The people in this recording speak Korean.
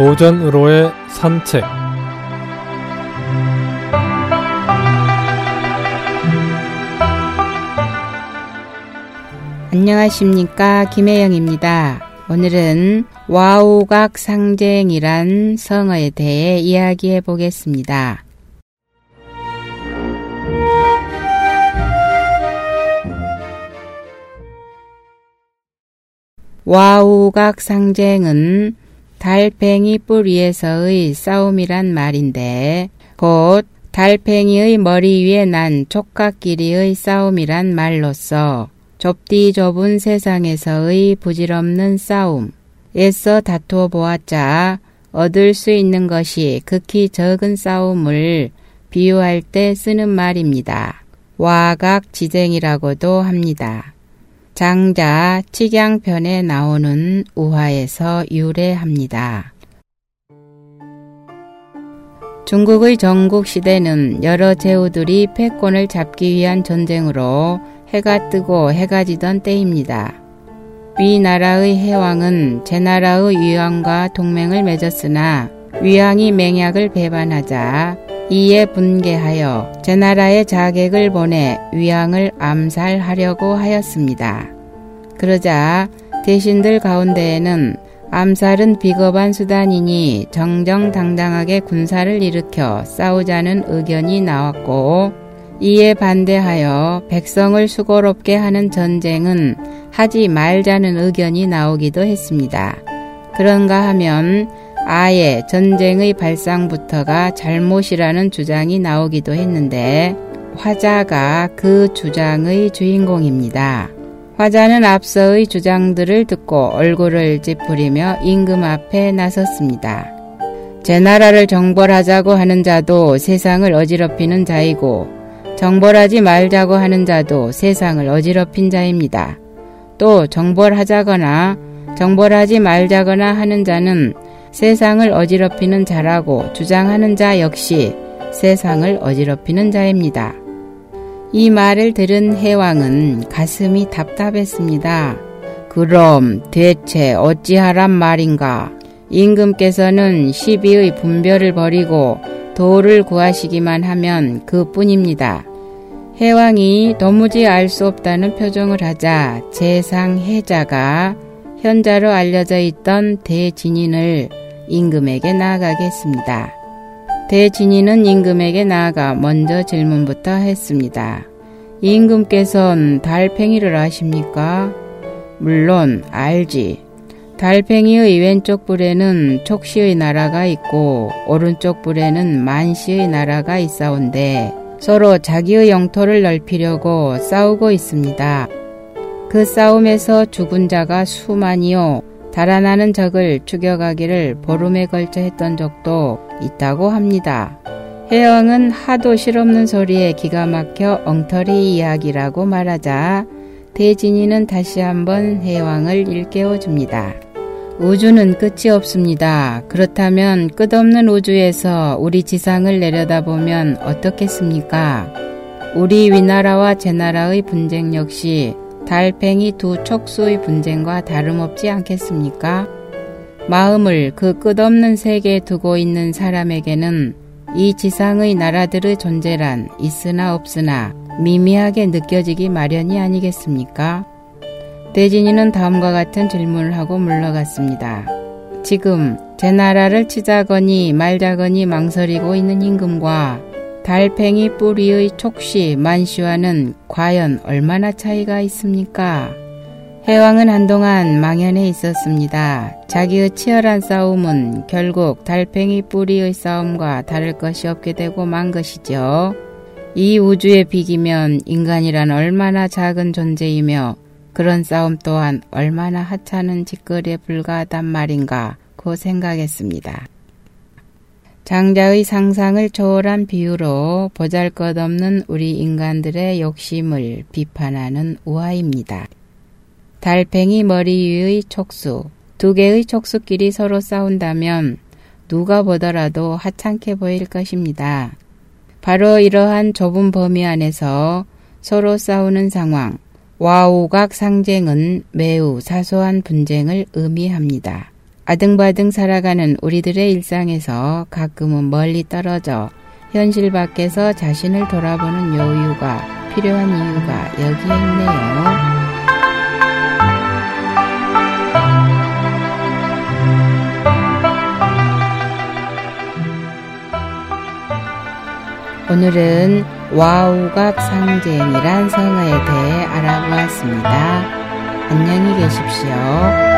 고전으로의 산책 안녕하십니까 김혜영입니다. 오늘은 와우각 상쟁이란 성어에 대해 이야기해 보겠습니다. 와우각 상쟁은 달팽이 뿔 위에서의 싸움이란 말인데 곧 달팽이의 머리 위에 난 촉각끼리의 싸움이란 말로서 좁디 좁은 세상에서의 부질없는 싸움, 애써 다투어 보았자 얻을 수 있는 것이 극히 적은 싸움을 비유할 때 쓰는 말입니다. 와각 지쟁이라고도 합니다. 장자 칙양편에 나오는 우화에서 유래합니다. 중국의 전국 시대는 여러 제후들이 패권을 잡기 위한 전쟁으로 해가 뜨고 해가 지던 때입니다. 위 나라의 해왕은 제 나라의 위왕과 동맹을 맺었으나 위왕이 맹약을 배반하자 이에 분개하여 제 나라에 자객을 보내 위왕을 암살하려고 하였습니다. 그러자 대신들 가운데에는 암살은 비겁한 수단이니 정정당당하게 군사를 일으켜 싸우자는 의견이 나왔고 이에 반대하여 백성을 수고롭게 하는 전쟁은 하지 말자는 의견이 나오기도 했습니다. 그런가 하면 아예 전쟁의 발상부터가 잘못이라는 주장이 나오기도 했는데 화자가 그 주장의 주인공입니다. 화자는 앞서의 주장들을 듣고 얼굴을 찌푸리며 임금 앞에 나섰습니다. 제 나라를 정벌하자고 하는 자도 세상을 어지럽히는 자이고 정벌하지 말자고 하는 자도 세상을 어지럽힌 자입니다. 또 정벌하자거나 정벌하지 말자거나 하는 자는 세상을 어지럽히는 자라고 주장하는 자 역시 세상을 어지럽히는 자입니다. 이 말을 들은 해왕은 가슴이 답답했습니다. 그럼 대체 어찌하란 말인가? 임금께서는 시비의 분별을 버리고 도를 구하시기만 하면 그뿐입니다. 해왕이 도무지 알 수 없다는 표정을 하자 재상해자가 현자로 알려져 있던 대진인을 임금에게 나아가게 했습니다. 대진인은 임금에게 나아가 먼저 질문부터 했습니다. 임금께서는 달팽이를 아십니까? 물론 알지. 달팽이의 왼쪽 뿔에는 촉시의 나라가 있고 오른쪽 뿔에는 만시의 나라가 있사온데 서로 자기의 영토를 넓히려고 싸우고 있습니다. 그 싸움에서 죽은 자가 수만이요. 달아나는 적을 죽여가기를 보름에 걸쳐 했던 적도 있다고 합니다. 해왕은 하도 실없는 소리에 기가 막혀 엉터리 이야기라고 말하자 대진이는 다시 한번 해왕을 일깨워 줍니다. 우주는 끝이 없습니다. 그렇다면 끝없는 우주에서 우리 지상을 내려다보면 어떻겠습니까? 우리 위나라와 제나라의 분쟁 역시 달팽이 두 척수의 분쟁과 다름없지 않겠습니까? 마음을 그 끝없는 세계에 두고 있는 사람에게는 이 지상의 나라들의 존재란 있으나 없으나 미미하게 느껴지기 마련이 아니겠습니까? 대진이는 다음과 같은 질문을 하고 물러갔습니다. 지금 제 나라를 치자거니 말자거니 망설이고 있는 임금과 달팽이 뿌리의 촉시 만시와는 과연 얼마나 차이가 있습니까? 해왕은 한동안 망연해 있었습니다. 자기의 치열한 싸움은 결국 달팽이 뿌리의 싸움과 다를 것이 없게 되고 만 것이죠. 이 우주에 비기면 인간이란 얼마나 작은 존재이며 그런 싸움 또한 얼마나 하찮은 짓거리에 불과하단 말인가 고 생각했습니다. 장자의 상상을 초월한 비유로 보잘 것 없는 우리 인간들의 욕심을 비판하는 우화입니다. 달팽이 머리 위의 촉수, 두 개의 촉수끼리 서로 싸운다면 누가 보더라도 하찮게 보일 것입니다. 바로 이러한 좁은 범위 안에서 서로 싸우는 상황, 와우각 상쟁은 매우 사소한 분쟁을 의미합니다. 아등바등 살아가는 우리들의 일상에서 가끔은 멀리 떨어져 현실 밖에서 자신을 돌아보는 여유가 필요한 이유가 여기에 있네요. 오늘은 와우각 상쟁이란 성어에 대해 알아보았습니다. 안녕히 계십시오.